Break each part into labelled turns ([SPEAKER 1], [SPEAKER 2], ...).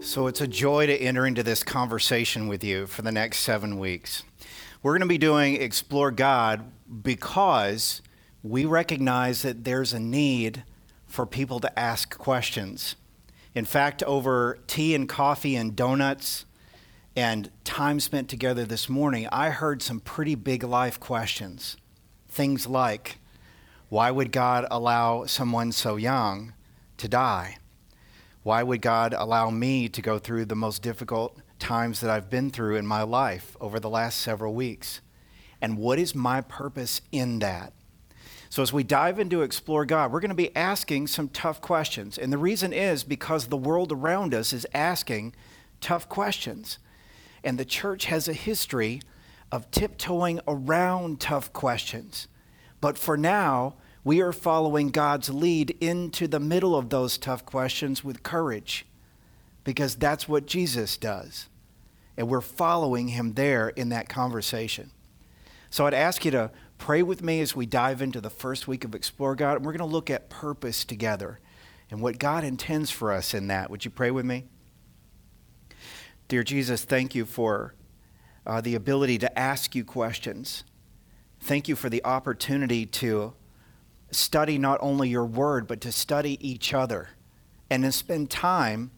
[SPEAKER 1] So it's a joy to enter into this conversation with you for the next seven weeks. We're going to be doing Explore God because we recognize that there's a need for people to ask questions. In fact, over tea and coffee and donuts and time spent together this morning, I heard some pretty big life questions. Things like, why would God allow someone so young to die? Why would God allow me to go through the most difficult times that I've been through in my life over the last several weeks? And what is my purpose in that? So, as we dive into Explore God, we're going to be asking some tough questions. And the reason is because the world around us is asking tough questions. And the church has a history of tiptoeing around tough questions. But for now, we are following God's lead into the middle of those tough questions with courage because that's what Jesus does. And we're following him there in that conversation. So I'd ask you to pray with me as we dive into the first week of Explore God. And we're going to look at purpose together and what God intends for us in that. Would you pray with me? Dear Jesus, thank you for uh, the ability to ask you questions. Thank you for the opportunity to study not only your word, but to study each other and to spend time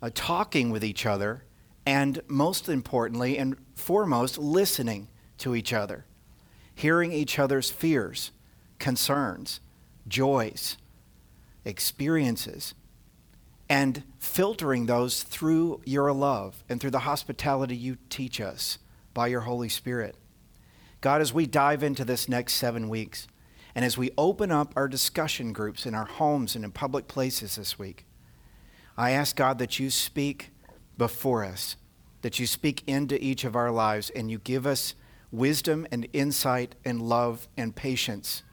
[SPEAKER 1] uh, talking with each other and most importantly and foremost, listening to each other, hearing each other's fears, concerns, joys, experiences, and filtering those through your love and through the hospitality you teach us by your Holy Spirit. God, as we dive into this next seven weeks, and as we open up our discussion groups in our homes and in public places this week, I ask God that you speak before us, that you speak into each of our lives, and you give us wisdom and insight and love and patience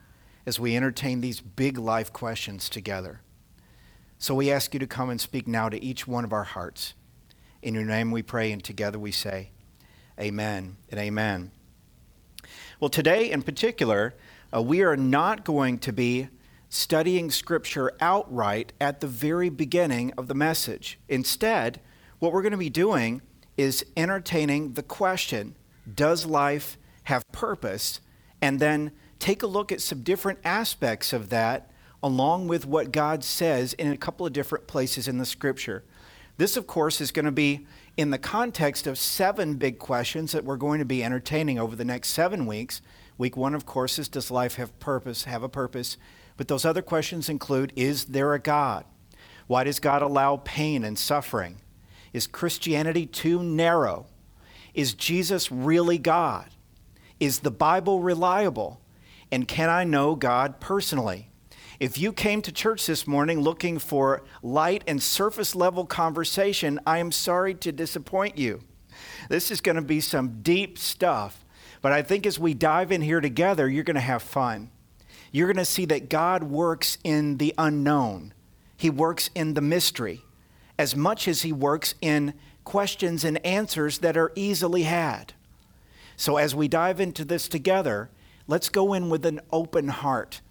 [SPEAKER 1] as we entertain these big life questions together. So we ask you to come and speak now to each one of our hearts. In your name we pray, and together we say, Amen and amen. Well, today in particular, uh, we are not going to be studying Scripture outright at the very beginning of the message. Instead, what we're going to be doing is entertaining the question Does life have purpose? And then take a look at some different aspects of that, along with what God says in a couple of different places in the Scripture. This, of course, is going to be in the context of seven big questions that we're going to be entertaining over the next seven weeks Week one, of course, is does life have purpose, have a purpose? But those other questions include is there a God? Why does God allow pain and suffering? Is Christianity too narrow? Is Jesus really God? Is the Bible reliable? And can I know God personally? If you came to church this morning looking for light and surface level conversation, I am sorry to disappoint you. This is going to be some deep stuff but I think as we dive in here together, you're going to have fun. You're going to see that God works in the unknown, He works in the mystery as much as He works in questions and answers that are easily had. So as we dive into this together, let's go in with an open heart.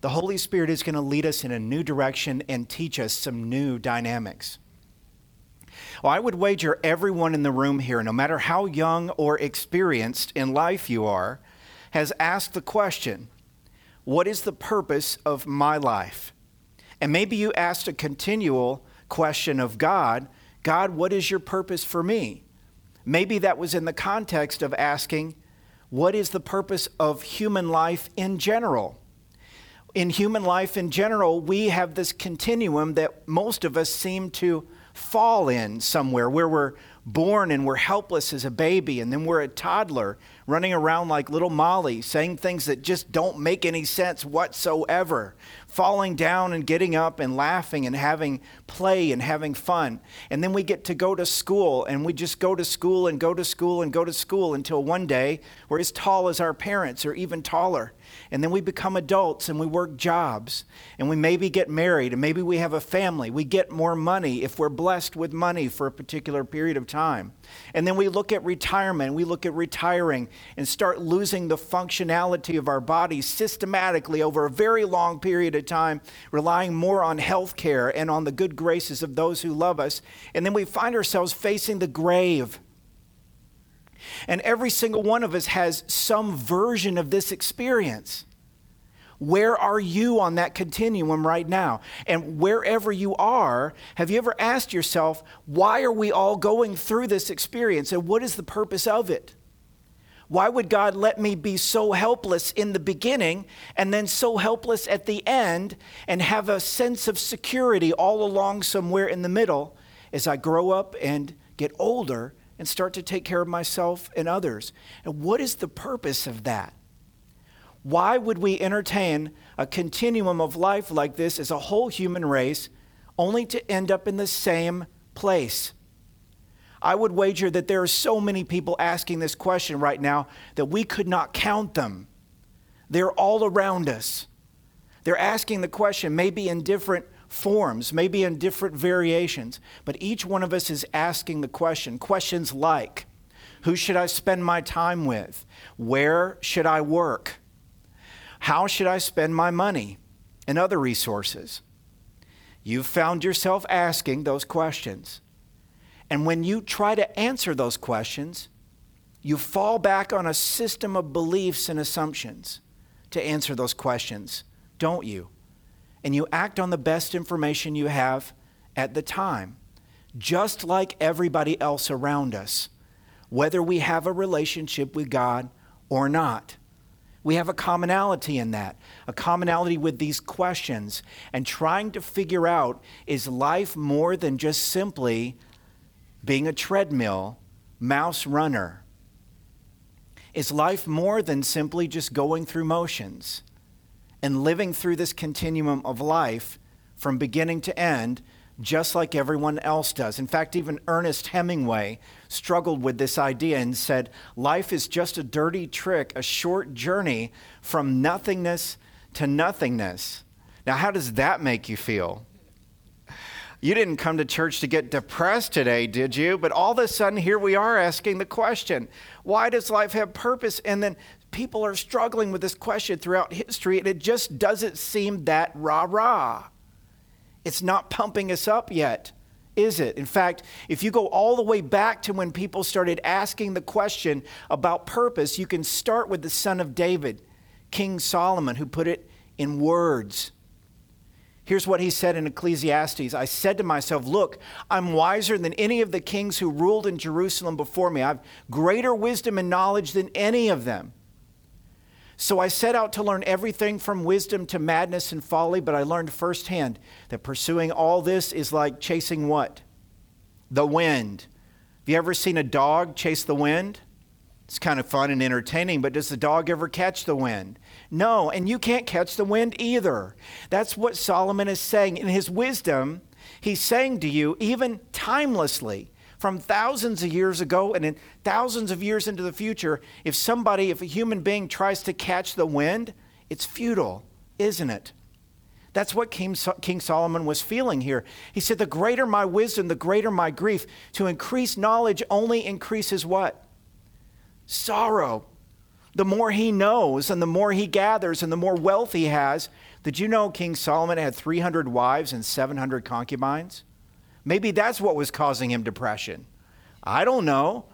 [SPEAKER 1] The Holy Spirit is going to lead us in a new direction and teach us some new dynamics. Well, I would wager everyone in the room here, no matter how young or experienced in life you are, has asked the question what is the purpose of my life? And maybe you asked a continual question of God God, what is your purpose for me? Maybe that was in the context of asking, what is the purpose of human life in general? In human life in general, we have this continuum that most of us seem to fall in somewhere where we're born and we're helpless as a baby, and then we're a toddler running around like little Molly, saying things that just don't make any sense whatsoever, falling down and getting up and laughing and having play and having fun. And then we get to go to school, and we just go to school and go to school and go to school until one day we're as tall as our parents or even taller. And then we become adults and we work jobs and we maybe get married and maybe we have a family. We get more money if we're blessed with money for a particular period of time. And then we look at retirement, we look at retiring and start losing the functionality of our bodies systematically over a very long period of time, relying more on health care and on the good graces of those who love us. And then we find ourselves facing the grave and every single one of us has some version of this experience. Where are you on that continuum right now? And wherever you are, have you ever asked yourself, why are we all going through this experience and what is the purpose of it? Why would God let me be so helpless in the beginning and then so helpless at the end and have a sense of security all along somewhere in the middle as I grow up and get older and start to take care of myself and others. And what is the purpose of that? Why would we entertain a continuum of life like this as a whole human race only to end up in the same place? I would wager that there are so many people asking this question right now that we could not count them. They're all around us. They're asking the question, maybe in different forms, maybe in different variations, but each one of us is asking the question questions like, who should I spend my time with? Where should I work? How should I spend my money and other resources? You've found yourself asking those questions. And when you try to answer those questions, you fall back on a system of beliefs and assumptions to answer those questions, don't you? And you act on the best information you have at the time, just like everybody else around us, whether we have a relationship with God or not. We have a commonality in that, a commonality with these questions, and trying to figure out is life more than just simply being a treadmill, mouse runner? Is life more than simply just going through motions? And living through this continuum of life from beginning to end, just like everyone else does. In fact, even Ernest Hemingway struggled with this idea and said, Life is just a dirty trick, a short journey from nothingness to nothingness. Now, how does that make you feel? You didn't come to church to get depressed today, did you? But all of a sudden, here we are asking the question why does life have purpose? And then people are struggling with this question throughout history, and it just doesn't seem that rah rah. It's not pumping us up yet, is it? In fact, if you go all the way back to when people started asking the question about purpose, you can start with the son of David, King Solomon, who put it in words. Here's what he said in Ecclesiastes I said to myself, Look, I'm wiser than any of the kings who ruled in Jerusalem before me. I've greater wisdom and knowledge than any of them. So I set out to learn everything from wisdom to madness and folly, but I learned firsthand that pursuing all this is like chasing what? The wind. Have you ever seen a dog chase the wind? It's kind of fun and entertaining, but does the dog ever catch the wind? No, and you can't catch the wind either. That's what Solomon is saying. In his wisdom, he's saying to you, even timelessly, from thousands of years ago and in thousands of years into the future, if somebody, if a human being tries to catch the wind, it's futile, isn't it? That's what King, King Solomon was feeling here. He said, The greater my wisdom, the greater my grief. To increase knowledge only increases what? Sorrow. The more he knows and the more he gathers and the more wealth he has. Did you know King Solomon had 300 wives and 700 concubines? Maybe that's what was causing him depression. I don't know.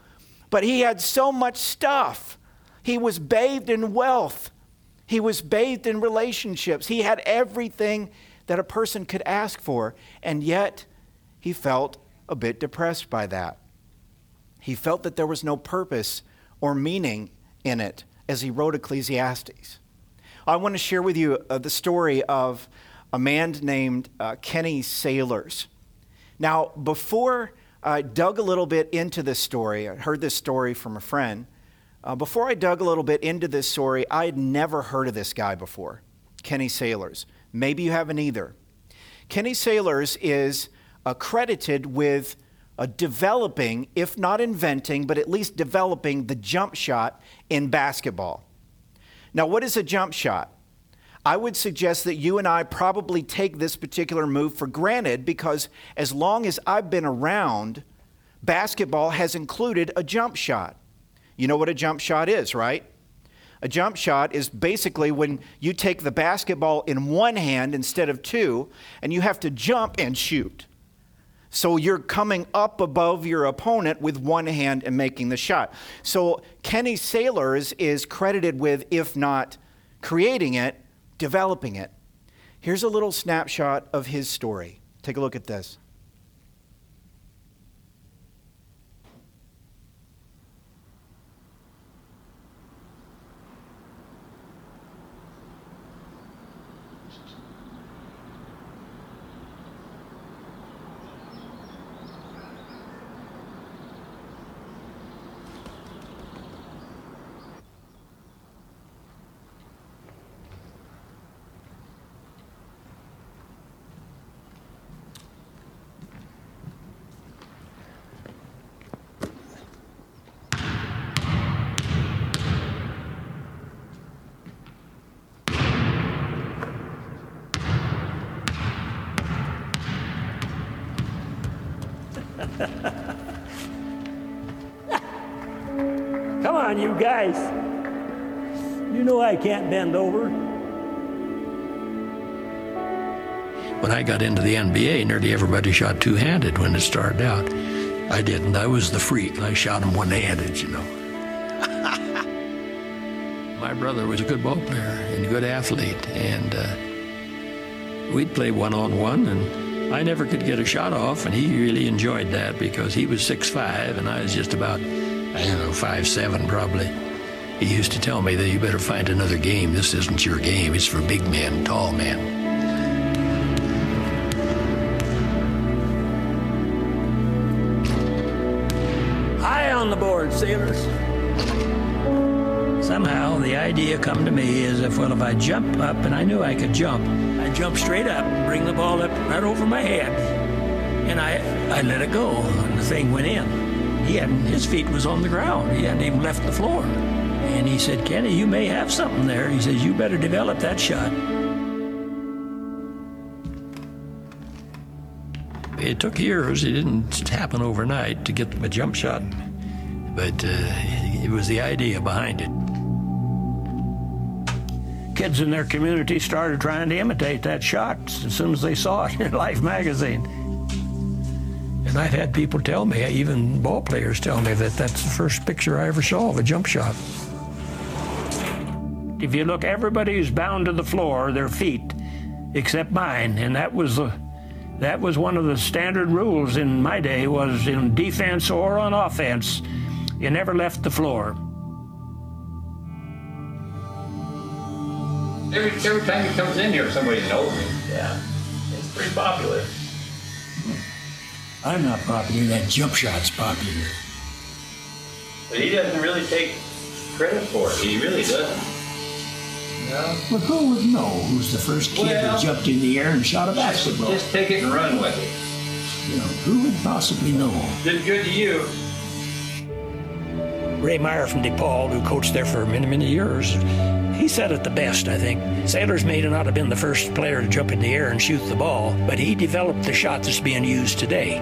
[SPEAKER 1] But he had so much stuff. He was bathed in wealth, he was bathed in relationships. He had everything that a person could ask for. And yet, he felt a bit depressed by that. He felt that there was no purpose or meaning in it as he wrote Ecclesiastes. I want to share with you uh, the story of a man named uh, Kenny Sailors. Now, before I dug a little bit into this story, I heard this story from a friend. Uh, before I dug a little bit into this story, I had never heard of this guy before, Kenny Sailors. Maybe you haven't either. Kenny Sailors is accredited with uh, developing, if not inventing, but at least developing the jump shot in basketball. Now, what is a jump shot? I would suggest that you and I probably take this particular move for granted because as long as I've been around, basketball has included a jump shot. You know what a jump shot is, right? A jump shot is basically when you take the basketball in one hand instead of two, and you have to jump and shoot. So you're coming up above your opponent with one hand and making the shot. So Kenny Sailors is credited with, if not creating it, developing it. Here's a little snapshot of his story. Take a look at this.
[SPEAKER 2] Come on, you guys. You know I can't bend over.
[SPEAKER 3] When I got into the NBA, nearly everybody shot two handed when it started out. I didn't. I was the freak. I shot them one handed, you know. My brother was a good ball player and a good athlete, and uh, we'd play one on one, and I never could get a shot off, and he really enjoyed that because he was six five, and I was just about, I don't know, five seven probably. He used to tell me that you better find another game. This isn't your game. It's for big men, tall men.
[SPEAKER 2] High on the board, sailors. Somehow the idea come to me is if well if I jump up and I knew I could jump, jump straight up, bring the ball up right over my head, and I I let it go, and the thing went in. He hadn't his feet was on the ground. He hadn't even left the floor. And he said, Kenny, you may have something there. He says, you better develop that shot.
[SPEAKER 3] It took years. It didn't happen overnight to get a jump shot, but uh, it was the idea behind it.
[SPEAKER 2] Kids in their community started trying to imitate that shot as soon as they saw it in Life magazine.
[SPEAKER 3] And I've had people tell me, even ball players tell me, that that's the first picture I ever saw of a jump shot.
[SPEAKER 2] If you look, everybody is bound to the floor, their feet, except mine, and that was the that was one of the standard rules in my day was in defense or on offense you never left the floor
[SPEAKER 4] Every, every time he comes in here, somebody knows him. Yeah, it's pretty popular.
[SPEAKER 2] i'm not popular that jump shot's popular
[SPEAKER 4] But he doesn't really take credit for it. He really doesn't. No.
[SPEAKER 2] but who would know who's the first kid
[SPEAKER 4] Well-
[SPEAKER 2] that jumped in the air and shot a basketball
[SPEAKER 4] Just take it and run with it.
[SPEAKER 2] you know who would possibly know
[SPEAKER 4] Did good to you.
[SPEAKER 2] ray meyer from depaul who coached there for many many years he said it the best i think sailors may not have been the first player to jump in the air and shoot the ball but he developed the shot that's being used today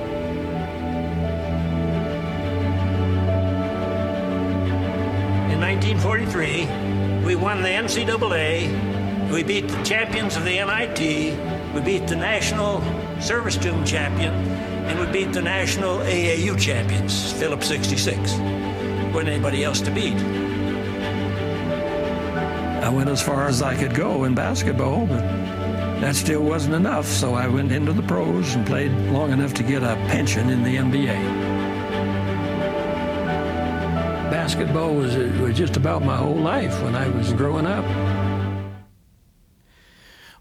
[SPEAKER 2] In 1943, we won the NCAA. We beat the champions of the NIT. We beat the national service team champion, and we beat the national AAU champions, Phillips 66. Wasn't anybody else to beat.
[SPEAKER 3] Went as far as I could go in basketball, but that still wasn't enough, so I went into the pros and played long enough to get a pension in the NBA. Basketball was, uh, was just about my whole life when I was growing up.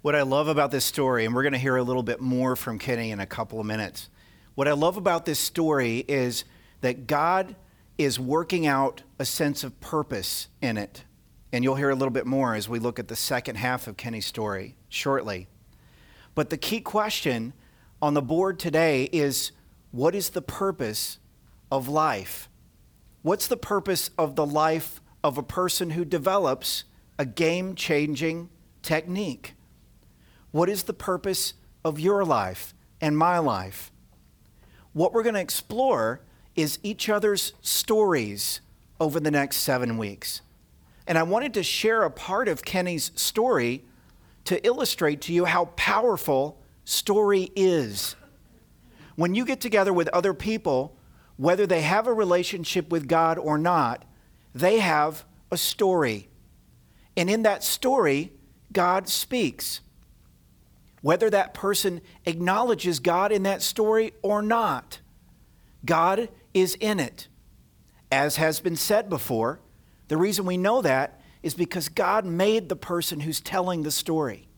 [SPEAKER 1] What I love about this story, and we're going to hear a little bit more from Kenny in a couple of minutes. What I love about this story is that God is working out a sense of purpose in it. And you'll hear a little bit more as we look at the second half of Kenny's story shortly. But the key question on the board today is what is the purpose of life? What's the purpose of the life of a person who develops a game changing technique. What is the purpose of your life and my life? What we're going to explore is each other's stories over the next seven weeks. And I wanted to share a part of Kenny's story to illustrate to you how powerful story is. When you get together with other people, whether they have a relationship with God or not, they have a story. And in that story, God speaks. Whether that person acknowledges God in that story or not, God is in it. As has been said before, the reason we know that is because God made the person who's telling the story.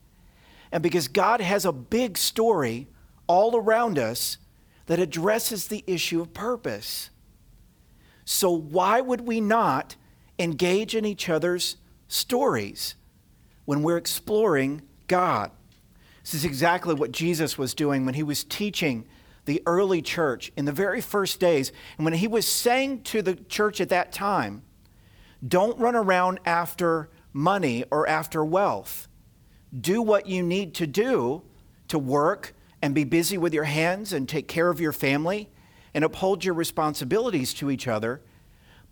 [SPEAKER 1] And because God has a big story all around us that addresses the issue of purpose. So, why would we not engage in each other's stories when we're exploring God? This is exactly what Jesus was doing when he was teaching the early church in the very first days. And when he was saying to the church at that time, don't run around after money or after wealth. Do what you need to do to work and be busy with your hands and take care of your family and uphold your responsibilities to each other.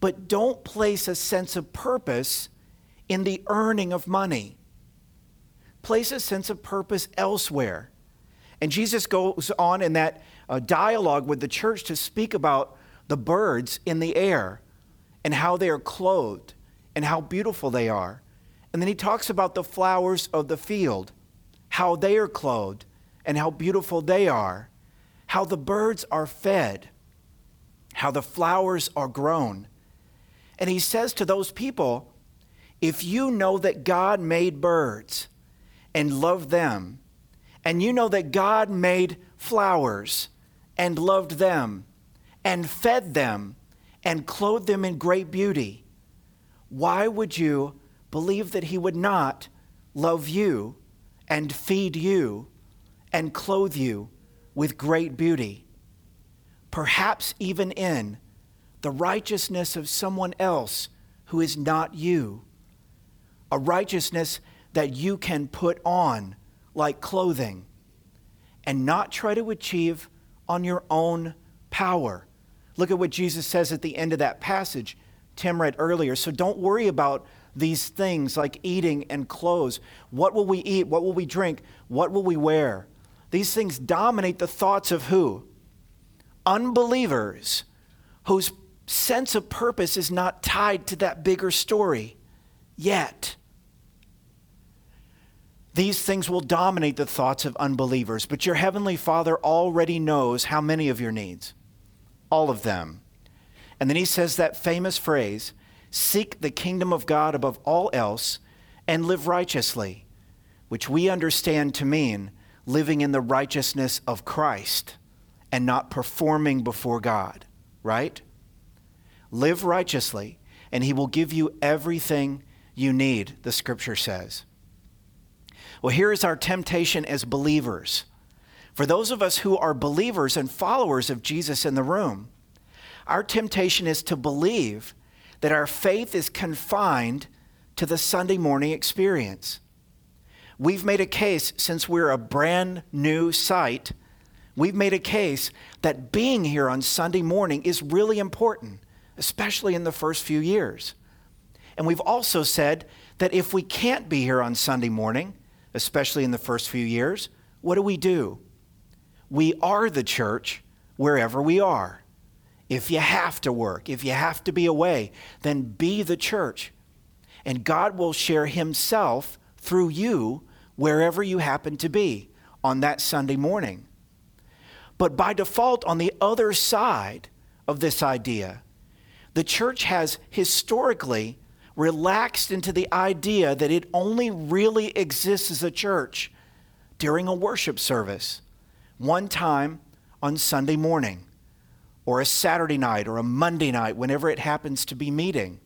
[SPEAKER 1] But don't place a sense of purpose in the earning of money. Place a sense of purpose elsewhere. And Jesus goes on in that uh, dialogue with the church to speak about the birds in the air and how they are clothed and how beautiful they are. And then he talks about the flowers of the field, how they are clothed and how beautiful they are, how the birds are fed, how the flowers are grown. And he says to those people, if you know that God made birds and loved them, and you know that God made flowers and loved them and fed them and clothed them in great beauty, why would you believe that He would not love you and feed you and clothe you with great beauty? Perhaps even in the righteousness of someone else who is not you, a righteousness that you can put on like clothing and not try to achieve on your own power. Look at what Jesus says at the end of that passage Tim read earlier. So don't worry about these things like eating and clothes. What will we eat? What will we drink? What will we wear? These things dominate the thoughts of who? Unbelievers whose sense of purpose is not tied to that bigger story yet. These things will dominate the thoughts of unbelievers, but your heavenly Father already knows how many of your needs. All of them. And then he says that famous phrase seek the kingdom of God above all else and live righteously, which we understand to mean living in the righteousness of Christ and not performing before God, right? Live righteously, and he will give you everything you need, the scripture says. Well, here is our temptation as believers. For those of us who are believers and followers of Jesus in the room, our temptation is to believe that our faith is confined to the Sunday morning experience. We've made a case, since we're a brand new site, we've made a case that being here on Sunday morning is really important, especially in the first few years. And we've also said that if we can't be here on Sunday morning, especially in the first few years, what do we do? We are the church wherever we are. If you have to work, if you have to be away, then be the church. And God will share Himself through you wherever you happen to be on that Sunday morning. But by default, on the other side of this idea, the church has historically relaxed into the idea that it only really exists as a church during a worship service, one time on Sunday morning, or a Saturday night, or a Monday night, whenever it happens to be meeting.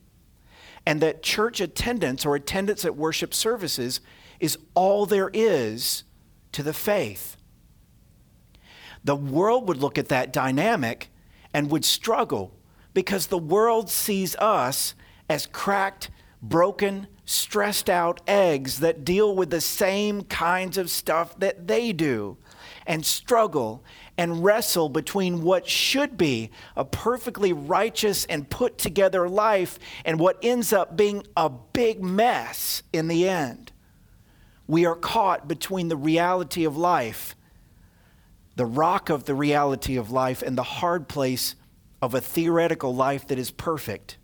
[SPEAKER 1] And that church attendance or attendance at worship services is all there is to the faith. The world would look at that dynamic and would struggle because the world sees us as cracked, broken stressed out eggs that deal with the same kinds of stuff that they do and struggle and wrestle between what should be a perfectly righteous and put together life and what ends up being a big mess in the end. We are caught between the reality of life, the rock of the reality of life, and the hard place of a theoretical life that is perfect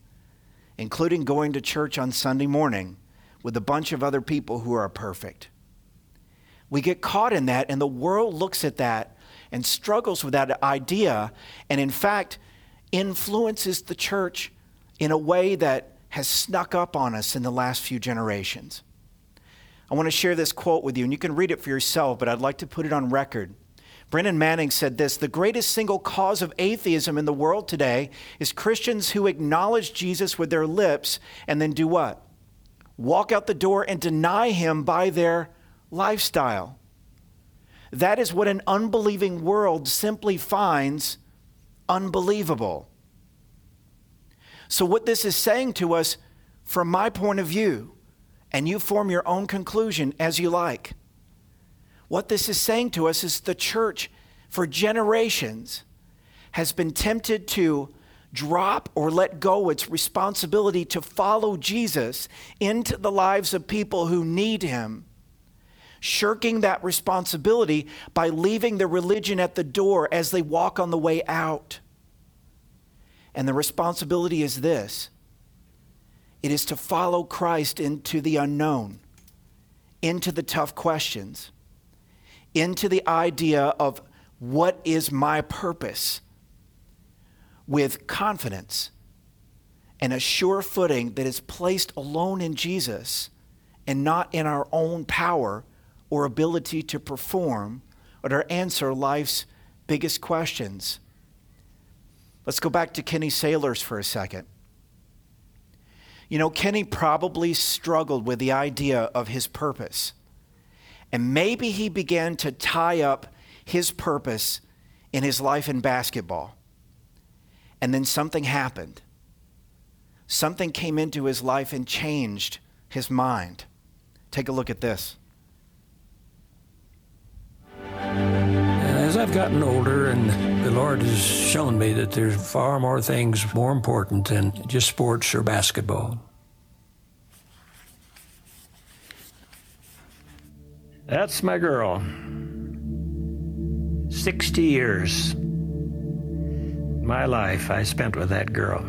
[SPEAKER 1] including going to church on Sunday morning with a bunch of other people who are perfect. We get caught in that, and the world looks at that and struggles with that idea, and in fact, influences the church in a way that has snuck up on us in the last few generations. I want to share this quote with you, and you can read it for yourself, but I'd like to put it on record. Brennan Manning said this The greatest single cause of atheism in the world today is Christians who acknowledge Jesus with their lips and then do what? Walk out the door and deny him by their lifestyle. That is what an unbelieving world simply finds unbelievable. So, what this is saying to us, from my point of view, and you form your own conclusion as you like what this is saying to us is the church for generations has been tempted to drop or let go its responsibility to follow Jesus into the lives of people who need him, shirking that responsibility by leaving the religion at the door as they walk on the way out. And the responsibility is this it is to follow Christ into the unknown, into the tough questions into the idea of what is my purpose with confidence and a sure footing that is placed alone in Jesus and not in our own power or ability to perform or to answer life's biggest questions. Let's go back to Kenny Sailors for a second. You know, Kenny probably struggled with the idea of his purpose. And maybe he began to tie up his purpose in his life in basketball. And then something happened. Something came into his life and changed his mind. Take a look at this.
[SPEAKER 2] I've gotten older, and the Lord has shown me that there's far more things more important than just sports or basketball. That's my girl. 60 years. My life I spent with that girl.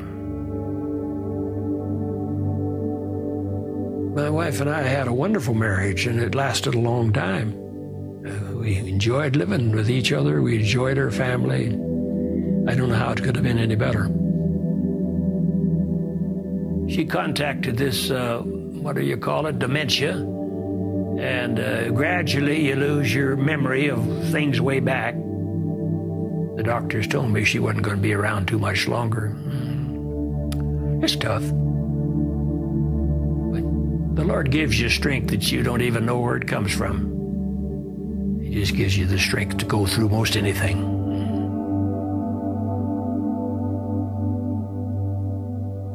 [SPEAKER 2] My wife and I had a wonderful marriage, and it lasted a long time. Uh, we enjoyed living with each other. We enjoyed our family. I don't know how it could have been any better. She contacted this, uh, what do you call it, dementia and uh, gradually you lose your memory of things way back. The doctors told me she wasn't going to be around too much longer. It's tough. But the Lord gives you strength that you don't even know where it comes from. He just gives you the strength to go through most anything.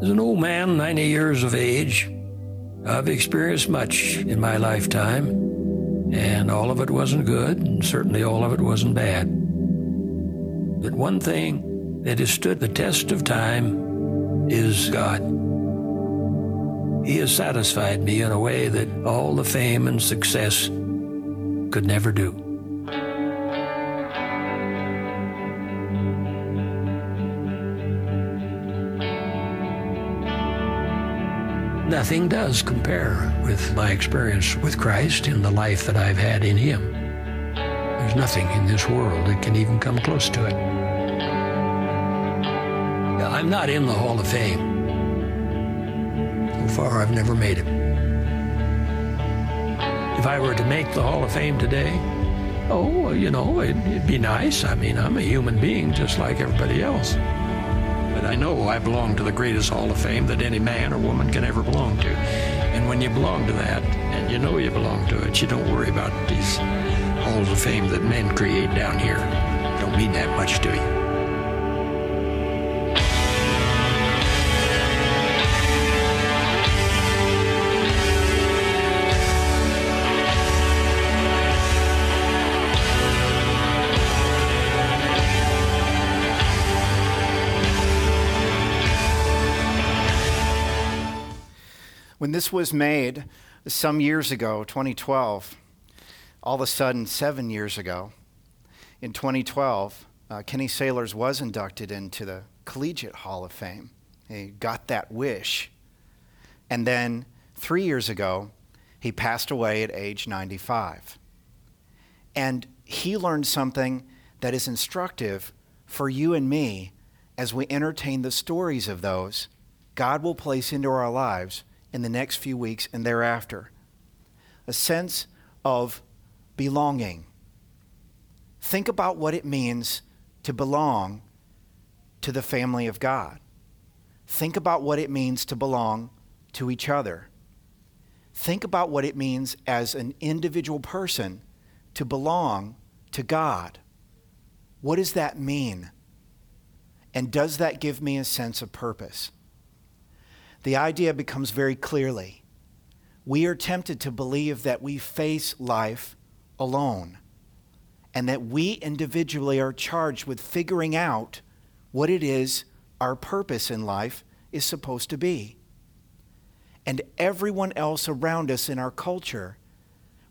[SPEAKER 2] As an old man, 90 years of age, I've experienced much in my lifetime, and all of it wasn't good, and certainly all of it wasn't bad. But one thing that has stood the test of time is God. He has satisfied me in a way that all the fame and success could never do. Nothing does compare with my experience with Christ and the life that I've had in Him. There's nothing in this world that can even come close to it. I'm not in the Hall of Fame. So far, I've never made it. If I were to make the Hall of Fame today, oh, you know, it'd, it'd be nice. I mean, I'm a human being just like everybody else. I know I belong to the greatest Hall of Fame that any man or woman can ever belong to. And when you belong to that, and you know you belong to it, you don't worry about these Halls of Fame that men create down here. Don't mean that much to you.
[SPEAKER 1] When this was made some years ago, 2012, all of a sudden, seven years ago, in 2012, uh, Kenny Sailors was inducted into the Collegiate Hall of Fame. He got that wish. And then three years ago, he passed away at age 95. And he learned something that is instructive for you and me as we entertain the stories of those God will place into our lives in the next few weeks and thereafter. A sense of belonging. Think about what it means to belong to the family of God. Think about what it means to belong to each other. Think about what it means as an individual person to belong to God. What does that mean? And does that give me a sense of purpose? The idea becomes very clearly. We are tempted to believe that we face life alone and that we individually are charged with figuring out what it is our purpose in life is supposed to be. And everyone else around us in our culture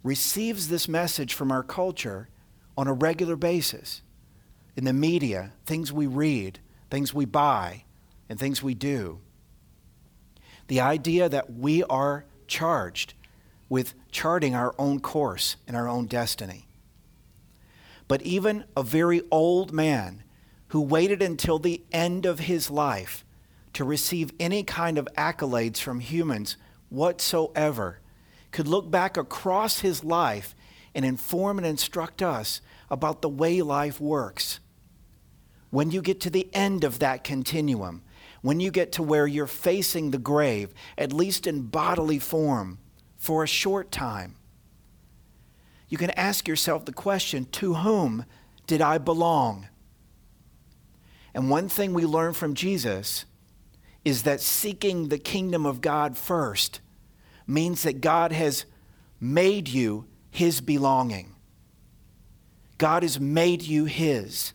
[SPEAKER 1] receives this message from our culture on a regular basis. In the media, things we read, things we buy, and things we do. The idea that we are charged with charting our own course and our own destiny. But even a very old man who waited until the end of his life to receive any kind of accolades from humans whatsoever could look back across his life and inform and instruct us about the way life works. When you get to the end of that continuum, when you get to where you're facing the grave, at least in bodily form, for a short time, you can ask yourself the question to whom did I belong? And one thing we learn from Jesus is that seeking the kingdom of God first means that God has made you his belonging. God has made you his.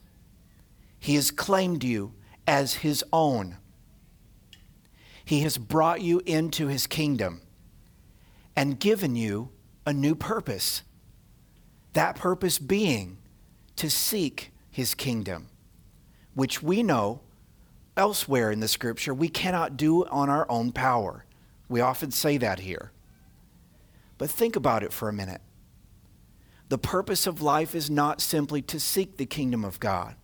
[SPEAKER 1] He has claimed you as his own. He has brought you into his kingdom and given you a new purpose. That purpose being to seek his kingdom, which we know elsewhere in the scripture we cannot do on our own power. We often say that here. But think about it for a minute. The purpose of life is not simply to seek the kingdom of God,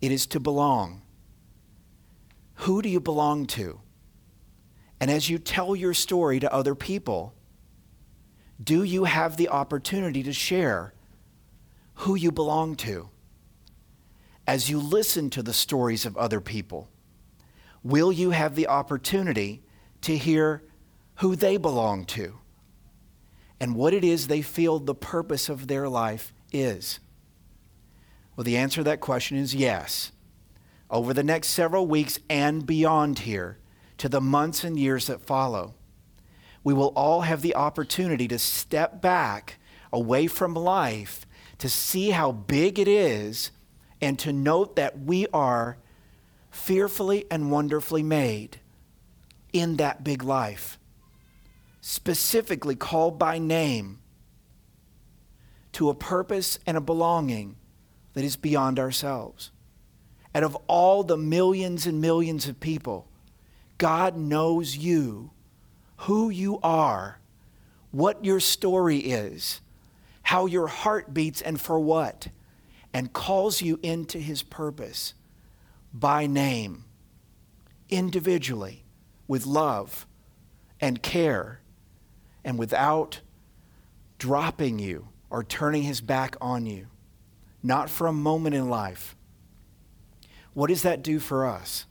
[SPEAKER 1] it is to belong. Who do you belong to? And as you tell your story to other people, do you have the opportunity to share who you belong to? As you listen to the stories of other people, will you have the opportunity to hear who they belong to and what it is they feel the purpose of their life is? Well, the answer to that question is yes. Over the next several weeks and beyond here, to the months and years that follow, we will all have the opportunity to step back away from life to see how big it is and to note that we are fearfully and wonderfully made in that big life, specifically called by name to a purpose and a belonging that is beyond ourselves. And of all the millions and millions of people, God knows you who you are, what your story is, how your heart beats, and for what, and calls you into his purpose by name, individually, with love and care, and without dropping you or turning his back on you, not for a moment in life. What does that do for us?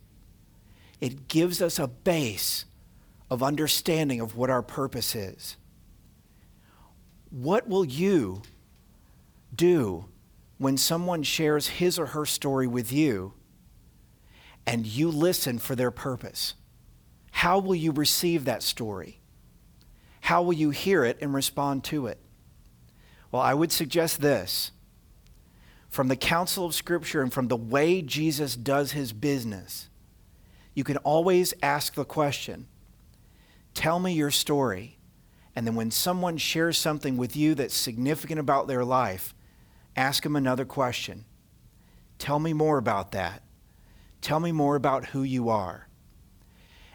[SPEAKER 1] It gives us a base of understanding of what our purpose is. What will you do when someone shares his or her story with you and you listen for their purpose? How will you receive that story? How will you hear it and respond to it? Well, I would suggest this from the counsel of Scripture and from the way Jesus does his business, you can always ask the question Tell me your story. And then when someone shares something with you that's significant about their life, ask them another question. Tell me more about that. Tell me more about who you are.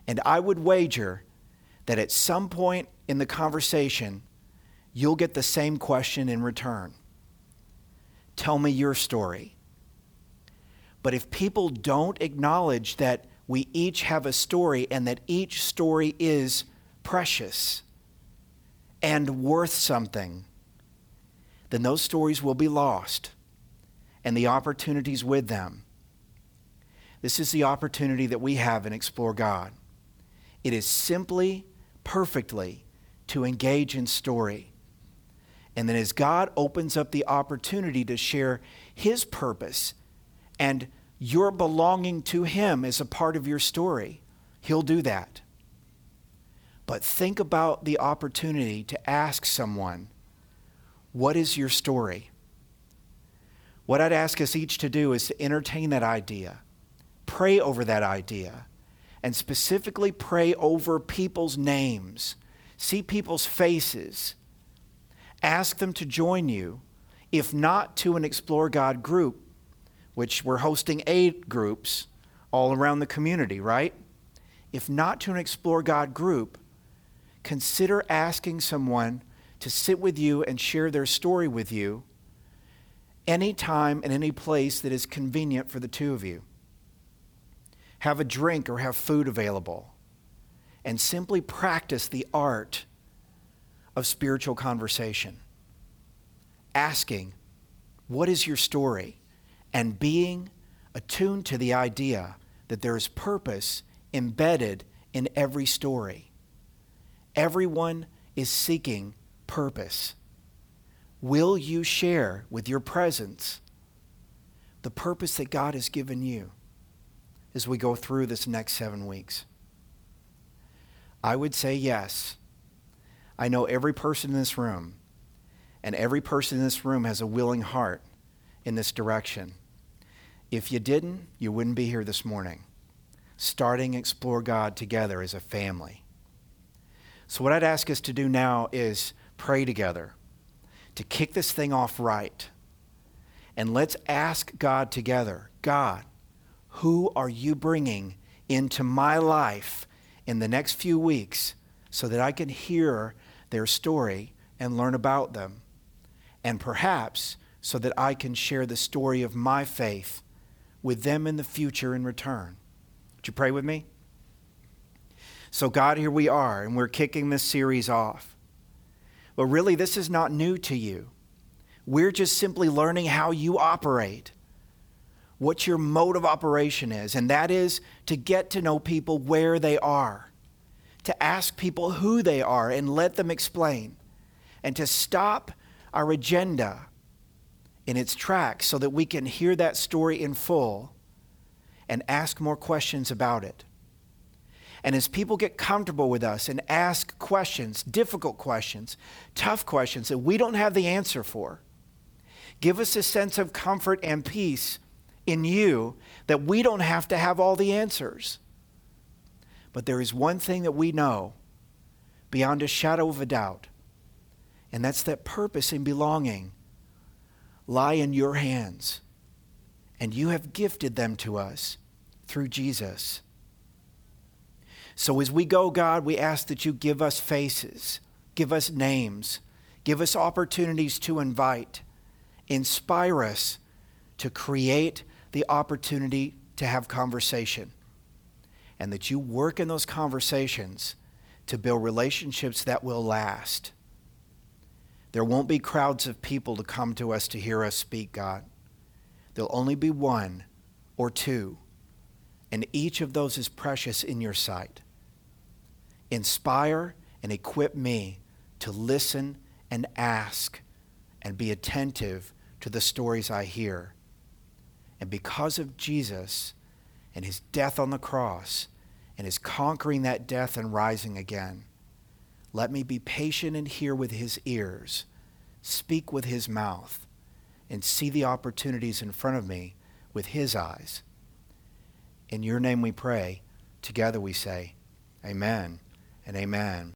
[SPEAKER 1] And I would wager that at some point in the conversation, you'll get the same question in return. Tell me your story. But if people don't acknowledge that we each have a story and that each story is precious and worth something, then those stories will be lost and the opportunities with them. This is the opportunity that we have in Explore God. It is simply, perfectly to engage in story. And then as God opens up the opportunity to share His purpose and your belonging to Him is a part of your story, He'll do that. But think about the opportunity to ask someone, What is your story? What I'd ask us each to do is to entertain that idea, pray over that idea, and specifically pray over people's names, see people's faces, ask them to join you, if not to an Explore God group, which we're hosting aid groups all around the community, right? If not to an Explore God group, consider asking someone to sit with you and share their story with you any time and any place that is convenient for the two of you. Have a drink or have food available. And simply practice the art of spiritual conversation. Asking, What is your story? And being attuned to the idea that there is purpose embedded in every story. Everyone is seeking purpose. Will you share with your presence the purpose that God has given you as we go through this next seven weeks? I would say yes. I know every person in this room, and every person in this room has a willing heart in this direction. If you didn't, you wouldn't be here this morning, starting Explore God together as a family. So, what I'd ask us to do now is pray together to kick this thing off right. And let's ask God together God, who are you bringing into my life in the next few weeks so that I can hear their story and learn about them? And perhaps so that I can share the story of my faith with them in the future in return. Would you pray with me? So, God, here we are, and we're kicking this series off. But really, this is not new to you. We're just simply learning how you operate, what your mode of operation is, and that is to get to know people where they are, to ask people who they are and let them explain, and to stop our agenda in its tracks so that we can hear that story in full and ask more questions about it. And as people get comfortable with us and ask questions, difficult questions, tough questions that we don't have the answer for, give us a sense of comfort and peace in you that we don't have to have all the answers. But there is one thing that we know beyond a shadow of a doubt, and that's that purpose and belonging lie in your hands, and you have gifted them to us through Jesus. So as we go, God, we ask that you give us faces, give us names, give us opportunities to invite, inspire us to create the opportunity to have conversation. And that you work in those conversations to build relationships that will last. There won't be crowds of people to come to us to hear us speak, God. There'll only be one or two and each of those is precious in your sight. Inspire and equip me to listen and ask and be attentive to the stories I hear. And because of Jesus and his death on the cross and his conquering that death and rising again, let me be patient and hear with his ears, speak with his mouth, and see the opportunities in front of me with his eyes. In your name we pray. Together we say, Amen and amen.